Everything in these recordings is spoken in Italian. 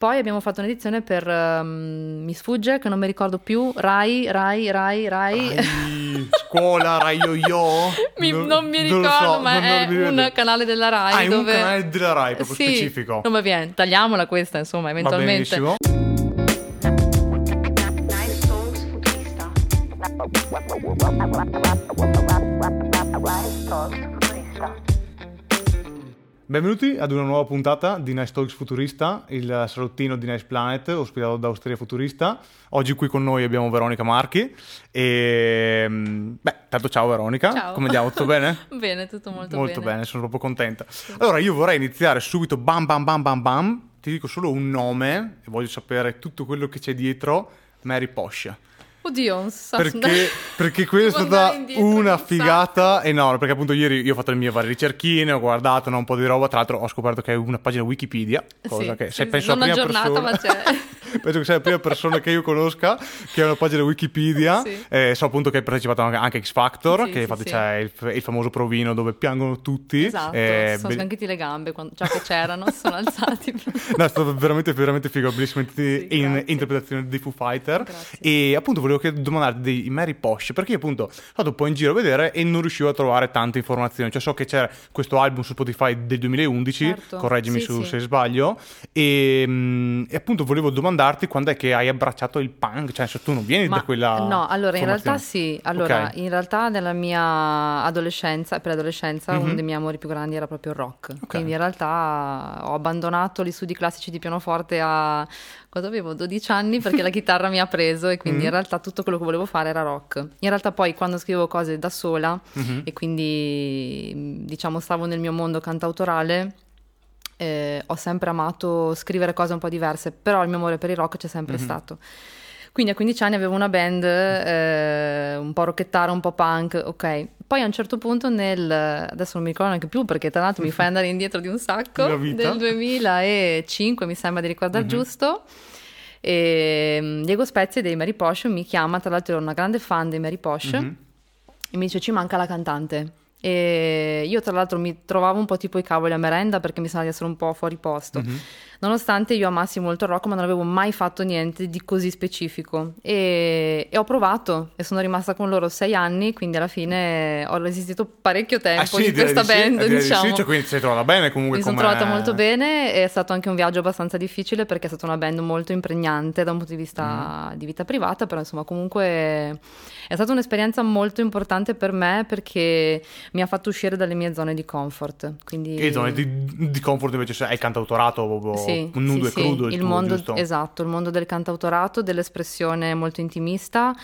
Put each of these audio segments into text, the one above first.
Poi abbiamo fatto un'edizione per um, mi sfugge che non mi ricordo più Rai, Rai, Rai, Rai. Rai scuola, Rai Yo-Yo? mi, non, non, mi ricordo, so, ma è un canale della Rai. Ah, è dove... un canale della Rai, proprio sì. specifico. Non va bene, tagliamola questa, insomma, eventualmente. Va benissimo. Benvenuti ad una nuova puntata di Nice Talks Futurista, il salottino di Nice Planet, ospitato da Osteria Futurista. Oggi qui con noi abbiamo Veronica Marchi e... Beh, tanto ciao Veronica. Ciao. Come andiamo? Tutto bene? bene, tutto molto, molto bene. bene. sono proprio contenta. Allora io vorrei iniziare subito bam bam bam bam bam. Ti dico solo un nome e voglio sapere tutto quello che c'è dietro. Mary Posh. Oddio, non so. Perché, perché quella è stata una figata enorme. Perché appunto ieri io ho fatto le mie varie ricerchine, ho guardato no, un po' di roba. Tra l'altro ho scoperto che è una pagina Wikipedia. Cosa sì, che se sì, penso non aggiornata, ma c'è. penso che sia la prima persona che io conosca che ha una pagina Wikipedia. Sì. Eh, so appunto che hai partecipato anche a X Factor, Sì, che infatti c'è il, il famoso provino dove piangono tutti. Esatto, Eh, sono be- le gambe, quando, già che c'erano, si sono alzati. No, è stato veramente, veramente figo, bellissimo Sì, in interpretazione dei Foo Fighter. Grazie. E appunto volevo chied- domandarti dei Mary Posh, perché io appunto sono stato un po' in giro a vedere e non riuscivo a trovare tante informazioni. Cioè so che c'era questo album su Spotify del 2011, Certo. correggimi Sì, su, sì. se sbaglio, e, mm, e appunto volevo domandarti quando è che hai abbracciato il punk, cioè se tu non vieni Ma da quella no, allora in realtà sì, allora Ok. in realtà nella mia adolescenza e preadolescenza Mhm. uno dei miei amori più grandi era proprio il rock. Quindi in realtà ho abbandonato gli studi classici di pianoforte a quando avevo 12 anni perché la chitarra mi ha preso e quindi Mhm. in realtà tutto quello che volevo fare era rock. In realtà poi quando scrivevo cose da sola Mhm. e quindi diciamo stavo nel mio mondo cantautorale eh, ho sempre amato scrivere cose un po' diverse, però il mio amore per il rock c'è sempre Mhm. stato. Quindi a 15 anni avevo una band eh, un po' rockettara, un po' punk, ok. Poi a un certo punto nel... adesso non mi ricordo neanche più perché tra l'altro mi fai andare indietro di un sacco, del 2005 mi sembra di ricordare Mhm. giusto. E mm, Diego Spezia dei Mary Posh mi chiama, tra l'altro ero una grande fan dei Mary Posh Mhm. e mi dice ci manca la cantante. E io tra l'altro mi trovavo un po' tipo i cavoli a merenda perché mi sembrava di essere un po' fuori posto. Mhm. Nonostante io amassi molto il rock, ma non avevo mai fatto niente di così specifico. E, e ho provato e sono rimasta con loro sei anni, quindi alla fine ho resistito parecchio tempo Ah, sì, direi questa sì, band, di diciamo. Sì, cioè, quindi sei trovata bene comunque Mi sono trovata molto bene, è stato anche un viaggio abbastanza difficile perché è stata una band molto impregnante da un punto di vista Mm. di vita privata, però insomma comunque è stata un'esperienza molto importante per me perché mi ha fatto uscire dalle mie zone di comfort. Quindi... E zone di, di comfort invece se hai cantautorato proprio Sì, nudo sì, e sì, crudo il, il tuo, mondo, giusto? esatto, il mondo del cantautorato, dell'espressione molto intimista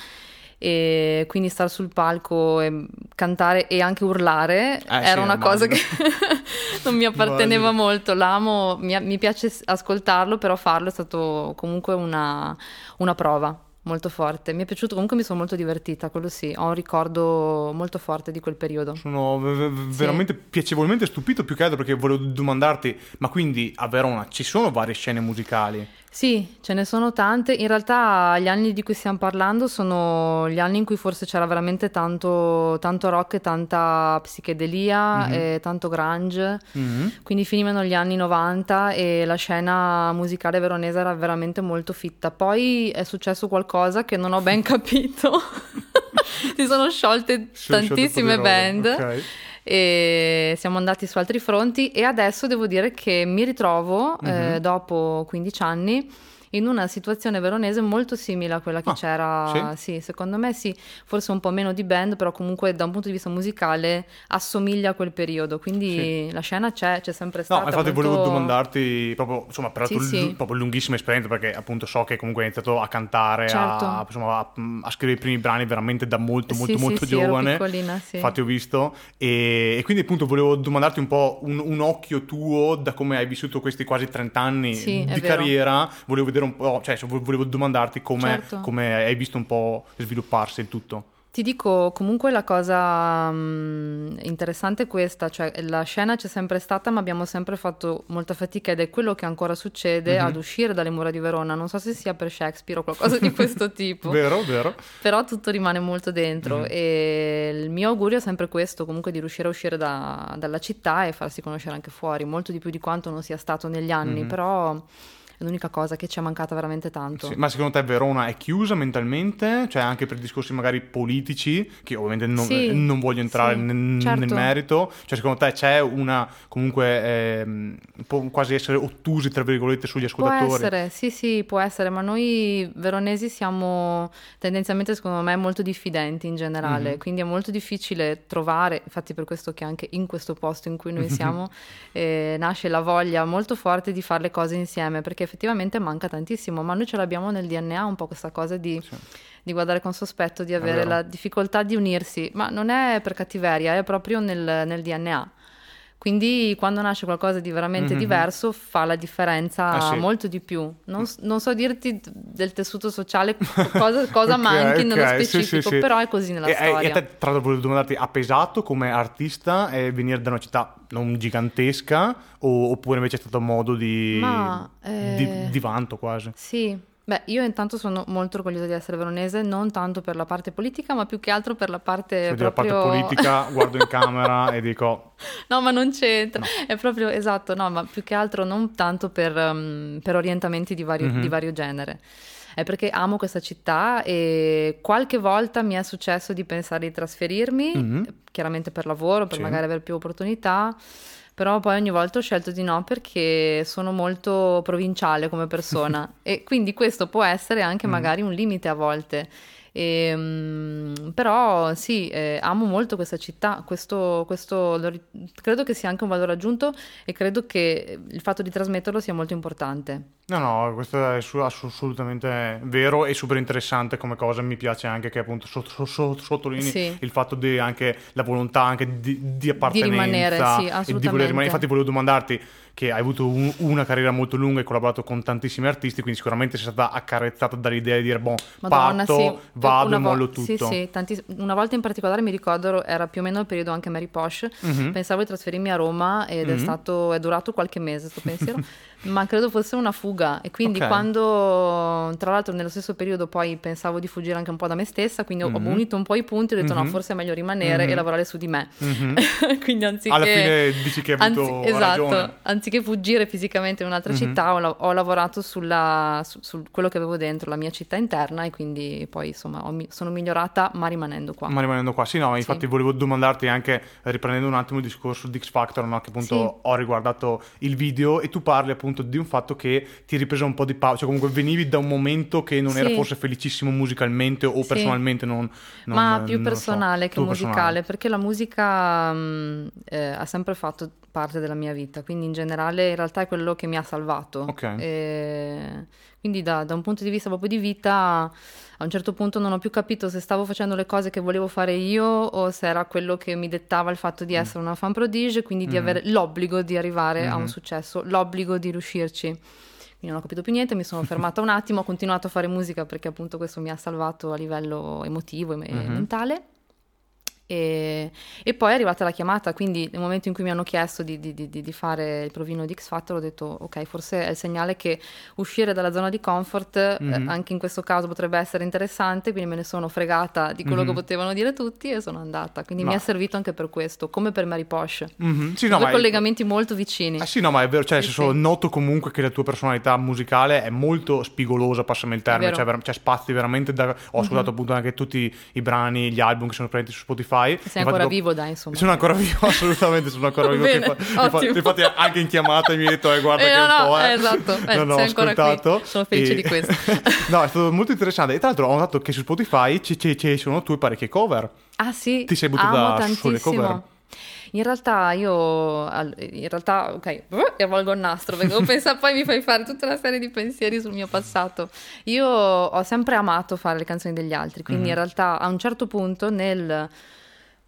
e quindi stare sul palco e cantare e anche urlare Eh, era sì, una cosa che non mi apparteneva Immagino. molto, l'amo, mi, mi piace ascoltarlo, però farlo è stato comunque una, una prova molto forte. Mi è piaciuto, comunque mi sono molto divertita, quello sì, ho un ricordo molto forte di quel periodo. Sono v- v- veramente piacevolmente stupito più che altro perché volevo domandarti, ma quindi a Verona ci sono varie scene musicali? Sì, ce ne sono tante. In realtà gli anni di cui stiamo parlando sono gli anni in cui forse c'era veramente tanto, tanto rock e tanta psichedelia Mhm. e tanto grunge. Mhm. Quindi finivano gli anni 90 e la scena musicale veronese era veramente molto fitta. Poi è successo qualcosa che non ho ben capito. si sono sciolte tantissime band roba, ok. E siamo andati su altri fronti e adesso devo dire che mi ritrovo eh, Mhm. dopo 15 anni in una situazione veronese molto simile a quella che Ah, c'era, sì? secondo me sì, forse un po' meno di band, però comunque da un punto di vista musicale assomiglia a quel periodo, quindi la scena c'è, c'è sempre stata. No, infatti molto- volevo domandarti proprio, insomma, per la Sì, tua sì. proprio lunghissima esperienza, perché appunto so che comunque hai iniziato a cantare, Certo. a, insomma, a, a scrivere i primi brani veramente da molto, Sì, molto, sì, molto sì, giovane. sì. Infatti ho visto. E, e quindi appunto volevo domandarti un po' un, un occhio tuo da come hai vissuto questi quasi 30 anni Sì, di carriera. Volevo vedere un po', cioè vo- volevo domandarti come, Certo. come hai visto un po' svilupparsi il tutto. Ti dico, comunque la cosa mm, interessante è questa, cioè la scena c'è sempre stata, ma abbiamo sempre fatto molta fatica ed è quello che ancora succede Mhm. ad uscire dalle mura di Verona. Non so se sia per Shakespeare o qualcosa di questo tipo, Vero, vero. però tutto rimane molto dentro Mhm. e il mio augurio è sempre questo, comunque di riuscire a uscire da- dalla città e farsi conoscere anche fuori, molto di più di quanto non sia stato negli anni, Mhm. però è l'unica cosa che ci è mancata veramente tanto. Sì, ma secondo te Verona è chiusa mentalmente? Cioè anche per discorsi magari politici, che ovviamente non, Sì, non voglio entrare sì, nel, certo. nel merito, cioè secondo te c'è una comunque ehm, può quasi essere ottusi tra virgolette sugli Può ascoltatori? essere, sì, sì, può essere, ma noi veronesi siamo tendenzialmente, secondo me, molto diffidenti in generale, Mhm. quindi è molto difficile trovare, infatti per questo che anche in questo posto in cui noi siamo eh, nasce la voglia molto forte di fare le cose insieme, perché effettivamente manca tantissimo, ma noi ce l'abbiamo nel DNA un po' questa cosa di, Sì. di guardare con sospetto, di avere la difficoltà di unirsi, ma non è per cattiveria, è proprio nel, nel DNA. Quindi quando nasce qualcosa di veramente Mhm. diverso fa la differenza Ah, sì. molto di più. Non, non so dirti del tessuto sociale cosa, cosa Ok, manchi nello ok, sì, specifico, sì, sì. però è così nella E, storia. e te, tra l'altro, volevo domandarti, ha pesato come artista eh, venire da una città non gigantesca o- oppure invece è stato un modo di, Ma, eh, di, di vanto quasi? Sì, beh, io intanto sono molto orgogliosa di essere veronese, non tanto per la parte politica, ma più che altro per la parte Quindi la parte proprio... politica guardo in camera e dico No, ma non c'entra. È proprio esatto, no, ma più che altro non tanto per, um, per orientamenti di vario, Mhm. di vario genere. È perché amo questa città e qualche volta mi è successo di pensare di trasferirmi, Mhm. chiaramente per lavoro, per Sì. magari avere più opportunità, però poi ogni volta ho scelto di no perché sono molto provinciale come persona e quindi questo può essere anche Mm. magari un limite a volte. Ehm, però sì, eh, amo molto questa città, questo, questo lo credo che sia anche un valore aggiunto e credo che il fatto di trasmetterlo sia molto importante. No, no, questo è assolutamente vero e super interessante come cosa. Mi piace anche che appunto so- so- so- sottolinei Sì. il fatto di anche la volontà anche di, di appartenenza rimanere, sì, e di voler assolutamente. rimanere. Infatti volevo domandarti che hai avuto un- una carriera molto lunga e collaborato con tantissimi artisti, quindi sicuramente sei stata accarezzata dall'idea di dire, boh, Madonna, parto, sì, vado e vo- mollo tutto. Sì, sì, tantiss- una volta in particolare mi ricordo, era più o meno il periodo anche Mary Posh, Mhm. pensavo di trasferirmi a Roma ed è Mhm. stato, è durato qualche mese questo pensiero, ma credo fosse una fuga e quindi Ok. quando, tra l'altro nello stesso periodo poi pensavo di fuggire anche un po' da me stessa, quindi ho- Mhm. ho unito un po' i punti e ho detto no, Mhm. forse è meglio rimanere Mhm. e lavorare su di me. Mhm. quindi anziché... Alla fine dici che hai avuto Anzi- esatto, ragione. anziché fuggire fisicamente in un'altra Mhm. città, ho, ho lavorato sulla, su, su quello che avevo dentro, la mia città interna, e quindi poi insomma ho sono migliorata, ma rimanendo qua. Ma rimanendo qua, sì, no, infatti Sì. volevo domandarti anche, riprendendo un attimo il discorso di X Factor, no, che appunto Sì. ho riguardato il video e tu parli appunto di un fatto che ti hai ripreso un po' di pausa, cioè comunque venivi da un momento che non era Sì. forse felicissimo musicalmente o Sì. personalmente non, non- ma non più so. personale che Tuo musicale, personale. perché la musica mh, eh, ha sempre fatto parte della mia vita, quindi in generale in realtà è quello che mi ha salvato. Ok. E quindi da, da un punto di vista proprio di vita, a un certo punto non ho più capito se stavo facendo le cose che volevo fare io o se era quello che mi dettava il fatto di Mm. essere una fan prodige, quindi di Mhm. avere l'obbligo di arrivare a Mhm. un successo, l'obbligo di riuscirci. Quindi non ho capito più niente, mi sono fermata un attimo, ho continuato a fare musica perché appunto questo mi ha salvato a livello emotivo e Mhm. mentale. E, e poi è arrivata la chiamata, quindi nel momento in cui mi hanno chiesto di, di- di- di fare il provino di X Factor ho detto ok, forse è il segnale che uscire dalla zona di comfort eh, Mhm. anche in questo caso potrebbe essere interessante, quindi me ne sono fregata di quello Mhm. che potevano dire tutti e sono andata. Quindi No. mi è servito anche per questo, come per Mary Posh. Mhm, Sì, no, Due ma è- collegamenti molto vicini. Ah, sì, no, ma è vero, cioè, Sì, senso, sì. noto comunque che la tua personalità musicale è molto spigolosa, passami il termine, cioè, ver- cioè, spazi veramente da... Ho ascoltato appunto anche tutti i brani, gli album che sono presenti su Spotify. Sei Infatti ancora vivo, dai, insomma. Sono ancora vivo, assolutamente sono ancora vivo. Bene, infatti, infatti anche in chiamata mi hai detto, eh, guarda Eh, che no, un no, po', eh. esatto. Eh, non ho sei ascoltato. Sono felice di questo. no, è stato molto interessante. E tra l'altro ho notato che su Spotify ci, ci- ci sono tue parecchie cover. Ah sì, Ti sei buttata sulle cover? In realtà io, in realtà, ok, e avvolgo il nastro, perché pensa, poi mi fai fare tutta una serie di pensieri sul mio passato. Io ho sempre amato fare le canzoni degli altri, quindi Mhm. in realtà a un certo punto nel,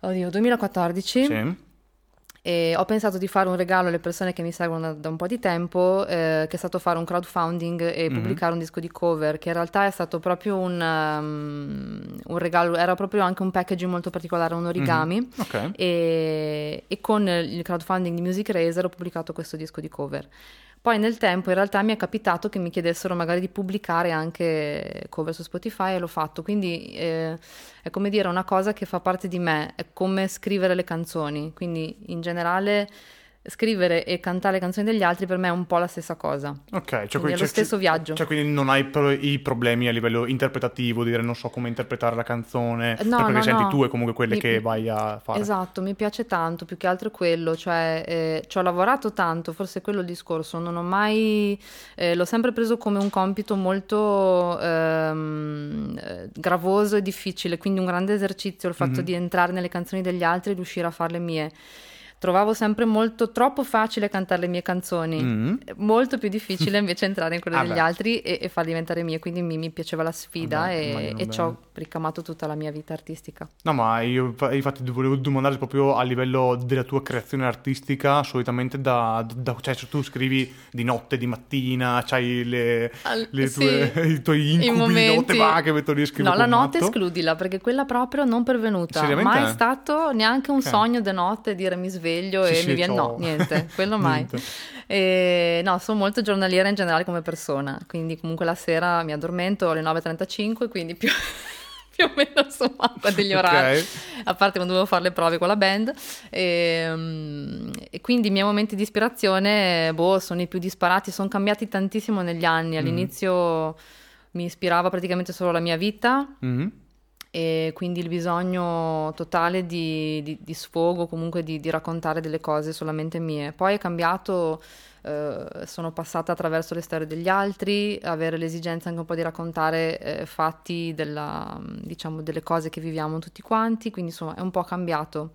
oddio, 2014, Sì. e ho pensato di fare un regalo alle persone che mi seguono da, un po' di tempo, eh, che è stato fare un crowdfunding e Mhm. pubblicare un disco di cover, che in realtà è stato proprio un, um, un regalo, era proprio anche un packaging molto particolare, un origami. Ok. E, e con il crowdfunding di Music Razer ho pubblicato questo disco di cover. Poi nel tempo in realtà mi è capitato che mi chiedessero magari di pubblicare anche cover su Spotify e l'ho fatto, quindi eh, è come dire una cosa che fa parte di me, è come scrivere le canzoni, quindi in generale scrivere e cantare le canzoni degli altri per me è un po' la stessa cosa. Ok, cioè quindi è lo stesso viaggio. Cioè, quindi non hai pro- i problemi a livello interpretativo, dire non so come interpretare la canzone, No, perché no, senti no. tu e comunque quelle Mi- che vai a fare. Esatto, mi piace tanto, più che altro quello, cioè eh, ci ho lavorato tanto, forse quello è il discorso, non ho mai, eh, l'ho sempre preso come un compito molto ehm, eh, gravoso e difficile, quindi un grande esercizio il fatto Mhm. di entrare nelle canzoni degli altri e riuscire a farle mie. Trovavo sempre molto troppo facile cantare le mie canzoni, Mm. molto più difficile invece entrare in quelle Ah, degli beh. altri e, e farle diventare mie, quindi mi, mi piaceva la sfida Vabbè, e, e ci ho ricamato tutta la mia vita artistica. No, ma io fa- infatti ti volevo domandare proprio a livello della tua creazione artistica, solitamente da, da- cioè tu scrivi di notte, di mattina, c'hai le, Al- le sì, tue- i tuoi i incubi di momenti- notte, va che metto lì scrivo No, la notte escludila perché quella proprio non pervenuta. Mai stato neanche un Ok. sogno di notte dire mi sveglio Sì, e sì, mi viene. No, niente, quello mai. Niente. E, no, sono molto giornaliera in generale come persona, quindi comunque la sera mi addormento alle 9.35, quindi più, più o meno insomma qua degli orari. Ok. A parte quando dovevo fare le prove con la band. E, mm, e quindi i miei momenti di ispirazione, boh, sono i più disparati, sono cambiati tantissimo negli anni. Mm. All'inizio mi ispirava praticamente solo la mia vita Mhm. E quindi il bisogno totale di, di- di sfogo, comunque di, di raccontare delle cose solamente mie. Poi è cambiato, eh, sono passata attraverso le storie degli altri, avere l'esigenza anche un po' di raccontare eh, fatti della, diciamo, delle cose che viviamo tutti quanti, quindi insomma è un po' cambiato.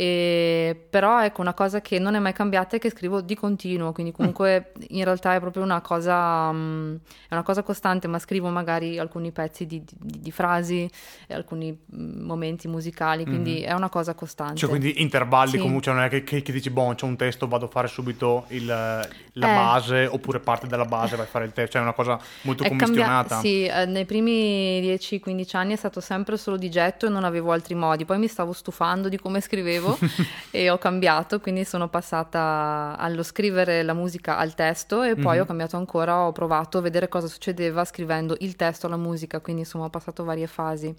E, però ecco una cosa che non è mai cambiata è che scrivo di continuo, quindi comunque in realtà è proprio una cosa, mm, è una cosa costante, ma scrivo magari alcuni pezzi di, di- di frasi, e alcuni mm, momenti musicali, quindi è una cosa costante. Cioè, quindi intervalli Sì. comunque, cioè non è che, che- che dici, boh, c'è un testo, vado a fare subito il- la Eh. base, oppure parte dalla base, vai a fare il testo, cioè è una cosa molto È cambia- commissionata. Sì, eh, nei primi 10-15 anni è stato sempre solo di getto e non avevo altri modi. Poi mi stavo stufando di come scrivevo e ho cambiato, quindi sono passata allo scrivere la musica al testo e poi Mhm. ho cambiato ancora, ho provato a vedere cosa succedeva scrivendo il testo alla musica, quindi insomma ho passato varie fasi.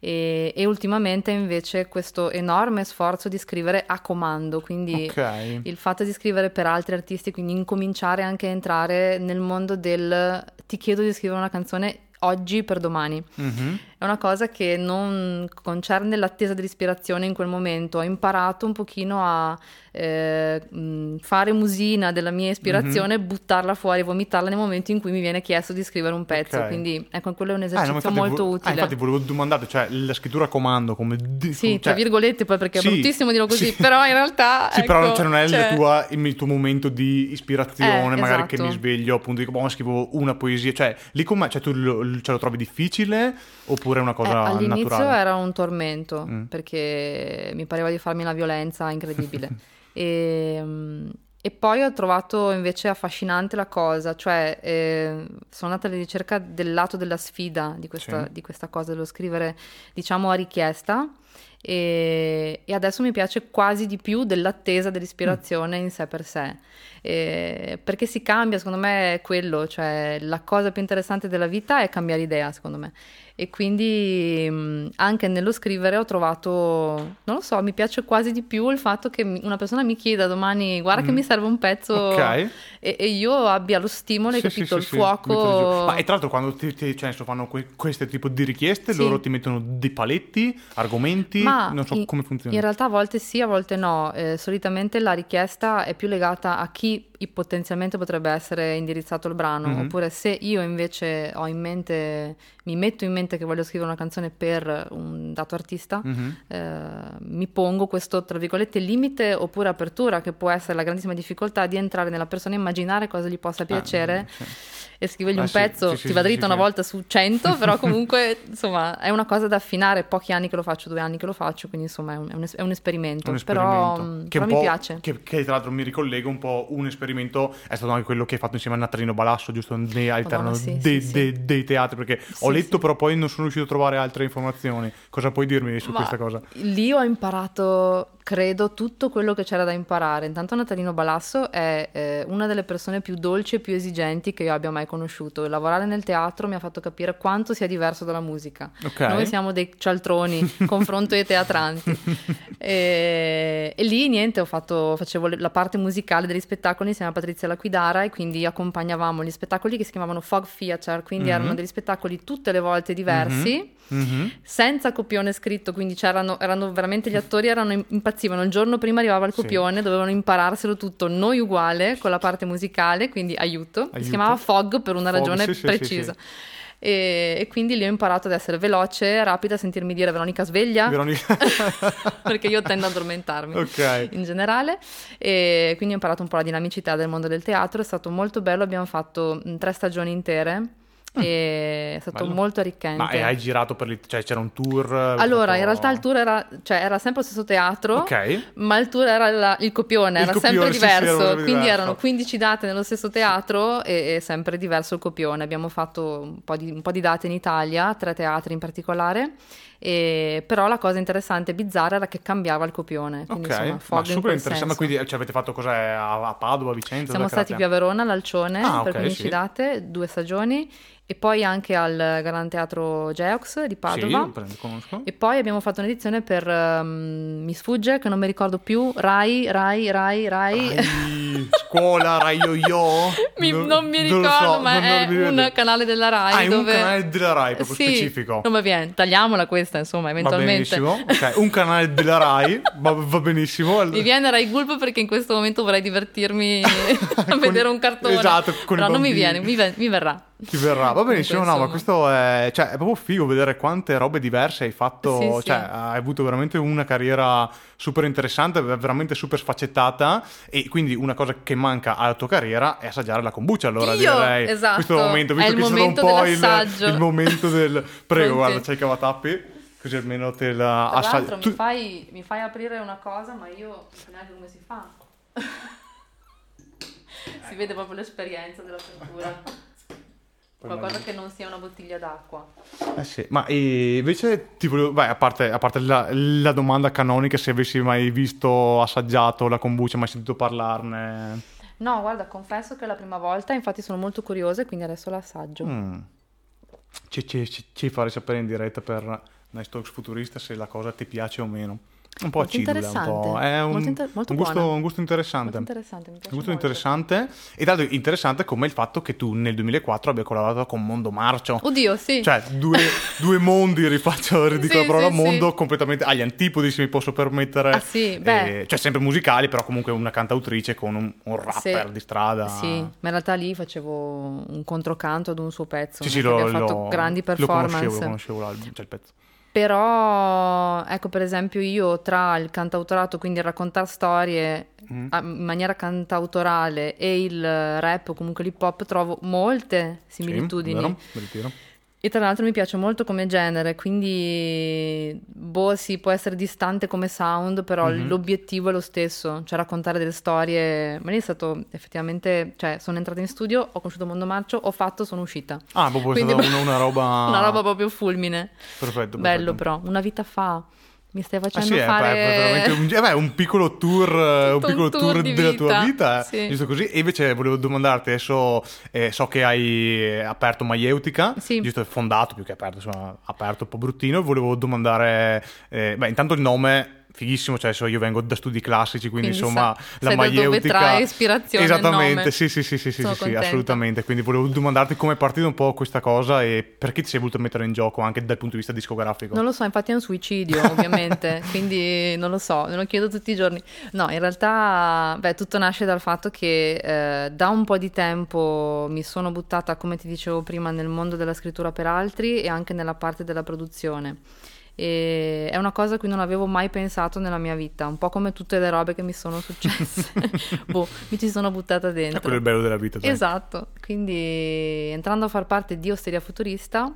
E, e ultimamente invece questo enorme sforzo di scrivere a comando, quindi Ok. il fatto di scrivere per altri artisti, quindi incominciare anche a entrare nel mondo del ti chiedo di scrivere una canzone oggi per domani. Mhm. È una cosa che non concerne l'attesa dell'ispirazione in quel momento. Ho imparato un pochino a eh, mh, fare musina della mia ispirazione, buttarla fuori, vomitarla nei momenti in cui mi viene chiesto di scrivere un pezzo. Ok. Quindi ecco, quello è un Eh, no, esercizio infatti molto vo- ah, utile. infatti volevo domandarti, cioè la scrittura a comando come... di- Sì, cioè- tra virgolette poi perché Sì, è bruttissimo dirlo così, sì. però in realtà... Sì, però ecco, cioè, non è il, cioè- tua- il tuo momento di ispirazione, Eh, magari che esatto. mi sveglio, appunto, dico, boh, scrivo una poesia, cioè, lì com'è? Cioè, tu lo, ce lo trovi difficile oppure è una Eh, cosa all'inizio naturale? era un tormento Mm. perché mi pareva di farmi una violenza incredibile. e, mm, e poi ho trovato invece affascinante la cosa, cioè eh, sono andata alla ricerca del lato della sfida di questa, Sì. di questa cosa, dello scrivere diciamo a richiesta. E, e adesso mi piace quasi di più dell'attesa dell'ispirazione in sé per sé. E- perché si cambia, secondo me è quello, cioè la cosa più interessante della vita è cambiare idea, secondo me. E quindi mh, anche nello scrivere ho trovato, non lo so, mi piace quasi di più il fatto che una persona mi chieda domani, guarda che Mm. mi serve un pezzo Ok. e, e io abbia lo stimolo, Sì, capito, sì, il sì, fuoco. Ma e tra l'altro quando ti, ti- cioè, fanno que- questo tipo di richieste, loro ti mettono dei paletti, argomenti, Ma non so in- come funziona. In realtà a volte sì, a volte no. Eh, solitamente la richiesta è più legata a chi potenzialmente potrebbe essere indirizzato il brano, Mhm. oppure se io invece ho in mente, mi metto in mente che voglio scrivere una canzone per un dato artista, Mhm. eh, mi pongo questo, tra virgolette, limite oppure apertura, che può essere la grandissima difficoltà di entrare nella persona, immaginare cosa gli possa piacere Ah, e scrivergli Ah, un sì, pezzo. sì, sì, Ti va dritto una volta su 100, però comunque, insomma, è una cosa da affinare. Pochi anni che lo faccio, due anni che lo faccio, quindi insomma è un, è un es- è un esperimento. Un Però, esperimento. mh, che, però mi piace. Che, che tra l'altro mi ricollega un po' un esperimento, è stato anche quello che hai fatto insieme a Natalino Balasso, giusto ne- all'interno Madonna, sì, dei, sì, sì. dei- teatri, perché ho letto però poi non sono riuscito a trovare altre informazioni. Cosa puoi dirmi su Ma questa cosa? Lì ho imparato credo, tutto quello che c'era da imparare. Intanto Natalino Balasso è eh, una delle persone più dolci e più esigenti che io abbia mai conosciuto. Lavorare nel teatro mi ha fatto capire quanto sia diverso dalla musica. Ok. Noi siamo dei cialtroni, confronto ai teatranti. e, e lì niente, ho fatto, facevo la parte musicale degli spettacoli insieme a Patrizia Laquidara e quindi accompagnavamo gli spettacoli che si chiamavano Fog Theater, quindi Mhm. erano degli spettacoli tutte le volte diversi Mhm. senza copione scritto, quindi c'erano erano veramente gli attori erano impazzivano. Il giorno prima arrivava il Sì. copione, dovevano impararselo tutto, noi uguale, con la parte musicale, quindi aiuto. Aiuto. Si chiamava Fog per una Fog, ragione sì, sì, sì, precisa. sì. E, e quindi lì ho imparato ad essere veloce, rapida, a sentirmi dire Veronica sveglia, Veronica. perché io tendo ad addormentarmi ok. in generale e quindi ho imparato un po' la dinamicità del mondo del teatro, è stato molto bello, abbiamo fatto tre stagioni intere e è stato. Bello. molto arricchente. Ma hai girato per l'Italia? Cioè c'era un tour? Allora, fatto- in realtà il tour era, cioè, era sempre lo stesso teatro, Ok. ma il tour era la- il copione, Il era copione, sempre sì, sì, era diverso, quindi diverso. erano 15 date nello stesso teatro e, e sempre diverso il copione. Abbiamo fatto un po' di, un po' di date in Italia, tre teatri in particolare, e- però la cosa interessante e bizzarra era che cambiava il copione. Quindi, Ok, insomma, ma Fog in super quel interessante. Ma quindi cioè, avete fatto cos'è a, a Padova, a Vicenza? Siamo Dove stati qui a Verona, all'Alcione, Ah, per ok, 15 sì. date, due stagioni, e poi anche al Gran Teatro Geox di Padova. Sì, prendo- conosco. E poi abbiamo fatto un'edizione per ehm, mi sfugge che non mi ricordo più Rai, Rai, Rai, Rai. Rai, scuola, Rai Yo-Yo? Mi- No- non mi ricordo, so, ma non- non è ricordo. un canale della Rai Ah, è un dove canale della Rai, proprio Sì, specifico. Non va bene, tagliamola questa, insomma, Va eventualmente. benissimo. Ok, un canale della Rai, va, va benissimo. Mi viene Rai Gulp perché in questo momento vorrei divertirmi a Con- vedere un cartone. esatto, con Però non mi viene, mi, ve- mi verrà. Ti verrà, va benissimo. Comunque, no, ma insomma. questo è, cioè, è proprio figo vedere quante robe diverse hai fatto. Sì, sì. Cioè, hai avuto veramente una carriera super interessante, veramente super sfaccettata. E quindi una cosa che manca alla tua carriera è assaggiare la kombucha. Allora Io? direi Esatto. questo momento, visto È il che c'è stato un po' il, il momento del. Prego, guarda, c'hai i cavatappi. Così almeno te la Tra assaggi. l'altro Tu- mi, fai, mi fai aprire una cosa, ma io non so neanche come si fa. si vede proprio l'esperienza della frittura. Qualcosa che non sia una bottiglia d'acqua. Eh sì, ma invece ti volevo, beh, a parte, a parte la, la domanda canonica, se avessi mai visto, assaggiato la kombucha, mai sentito parlarne. No, guarda, confesso che è la prima volta, infatti sono molto curiosa e quindi adesso l'assaggio. Mm. Ci, ci, ci, ci farei sapere in diretta per Nice Talks Futurista se la cosa ti piace o meno. Un po' acidula, un po'. interessante, È un, molto inter- molto un, gusto, un gusto interessante. Molto interessante, Un gusto molto. interessante. E l'altro interessante come il fatto che tu nel 2004 abbia collaborato con Mondo Marcio. Oddio, sì. Cioè, due, due mondi, rifaccio, ridico Sì, la parola sì, mondo, sì. completamente agli antipodi, se mi posso permettere. Ah, sì, beh. Eh, cioè, sempre musicali, però comunque una cantautrice con un, un rapper di strada. Sì, ma in realtà lì facevo un controcanto ad un suo pezzo, Sì, sì, abbia fatto lo- grandi lo conoscevo, performance. lo conoscevo l'album, cioè il pezzo. Però, ecco, per esempio, io tra il cantautorato, quindi il raccontare storie Mm. a- in maniera cantautorale e il rap o comunque l'hip hop trovo molte similitudini. Sì, vero? E tra l'altro mi piace molto come genere, quindi boh, sì, può essere distante come sound, però Mhm. l'obiettivo è lo stesso, cioè raccontare delle storie. Ma lì è stato effettivamente, cioè sono entrata in studio, ho conosciuto Mondo Marcio, ho fatto, sono uscita. Ah, proprio è Quindi- stata una, una roba... Una roba proprio fulmine. Perfetto, Bello perfetto. però, una vita fa. Mi stai Ah facendo sì, è, fare... è un, eh beh, un piccolo tour, eh, un piccolo tour tour della tua vita, eh, sì. giusto così. E invece volevo domandarti, adesso eh, so che hai aperto Maieutica, Sì. giusto fondato più che aperto, insomma, aperto un po' bruttino. Volevo domandare, eh, beh, intanto il nome fighissimo, cioè adesso io vengo da studi classici, quindi, Quindi insomma sa- la Maieutica... trae ispirazione Esattamente, sì, sì, sì, sì, sì, sì, assolutamente. Quindi volevo domandarti come è partita un po' questa cosa e perché ti sei voluto mettere in gioco anche dal punto di vista discografico. Non lo so, infatti è un suicidio, ovviamente, quindi non lo so, me lo chiedo tutti i giorni. No, in realtà, beh, tutto nasce dal fatto che eh, da un po' di tempo mi sono buttata, come ti dicevo prima, nel mondo della scrittura per altri e anche nella parte della produzione. E è una cosa a cui non avevo mai pensato nella mia vita, un po' come tutte le robe che mi sono successe. boh, mi ci sono buttata È dentro. quello il bello della vita. dai. Esatto, quindi entrando a far parte di Osteria Futurista,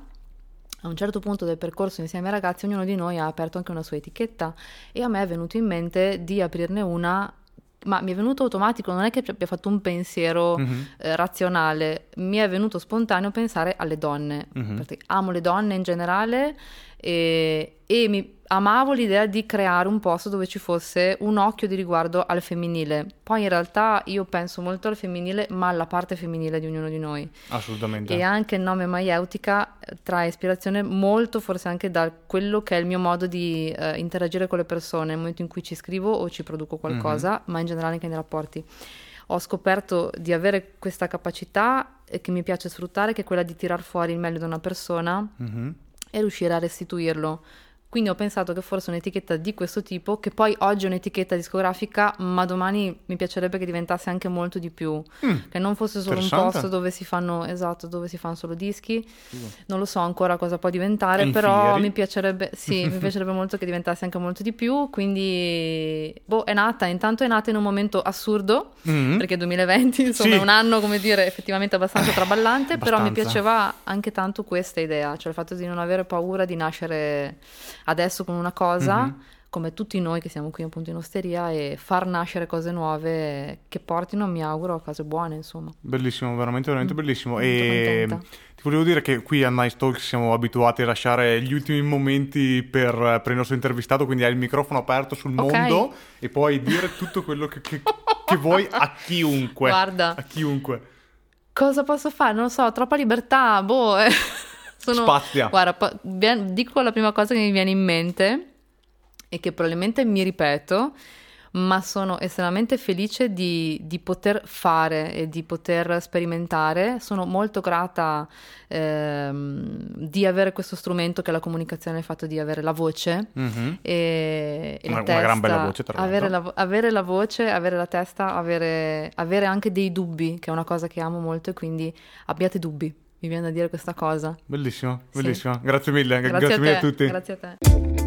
a un certo punto del percorso insieme ai ragazzi, ognuno di noi ha aperto anche una sua etichetta e a me è venuto in mente di aprirne una, ma mi è venuto automatico, non è che abbia fatto un pensiero Mhm. eh, razionale, mi è venuto spontaneo pensare alle donne, Mhm. perché amo le donne in generale e, e mi, amavo l'idea di creare un posto dove ci fosse un occhio di riguardo al femminile. Poi in realtà io penso molto al femminile, ma alla parte femminile di ognuno di noi. Assolutamente. E anche il nome Maieutica trae ispirazione molto forse anche da quello che è il mio modo di uh, interagire con le persone nel momento in cui ci scrivo o ci produco qualcosa, mm-hmm. ma in generale anche nei rapporti. Ho scoperto di avere questa capacità che mi piace sfruttare, che è quella di tirar fuori il meglio da una persona mm-hmm. E riuscire a restituirlo quindi ho pensato che fosse un'etichetta di questo tipo, che poi oggi è un'etichetta discografica, ma domani mi piacerebbe che diventasse anche molto di più. Mm, che non fosse solo un posto dove si fanno, esatto, dove si fanno solo dischi. Non lo so ancora cosa può diventare, però mi piacerebbe, sì, mi piacerebbe molto che diventasse anche molto di più. Quindi, boh, è nata, intanto è nata in un momento assurdo, mm. perché 2020, insomma, sì. è un anno, come dire, effettivamente abbastanza traballante, abbastanza. però mi piaceva anche tanto questa idea, cioè il fatto di non avere paura di nascere adesso con una cosa, mm-hmm. come tutti noi che siamo qui appunto in osteria, e far nascere cose nuove che portino, mi auguro, a cose buone, insomma. Bellissimo, veramente, veramente mm. bellissimo. e ti volevo dire che qui a Nice Talk siamo abituati a lasciare gli ultimi momenti per, per il nostro intervistato, quindi hai il microfono aperto sul okay. mondo e puoi dire tutto quello che, che, che vuoi a chiunque. Guarda. A chiunque. Cosa posso fare? Non lo so, troppa libertà, boh. Sono, Spazia. Guarda, po- dico la prima cosa che mi viene in mente e che probabilmente mi ripeto, ma sono estremamente felice di, di, poter fare e di poter sperimentare. Sono molto grata ehm, di avere questo strumento che è la comunicazione, il fatto di avere la voce mm-hmm. e, e una, la testa. Una gran bella voce, tra l'altro. Avere la, avere la voce, avere la testa, avere, avere anche dei dubbi, che è una cosa che amo molto e quindi abbiate dubbi mi viene da dire questa cosa. Bellissimo, bellissimo. Sì. Grazie mille, grazie, grazie a mille a tutti. Grazie a te.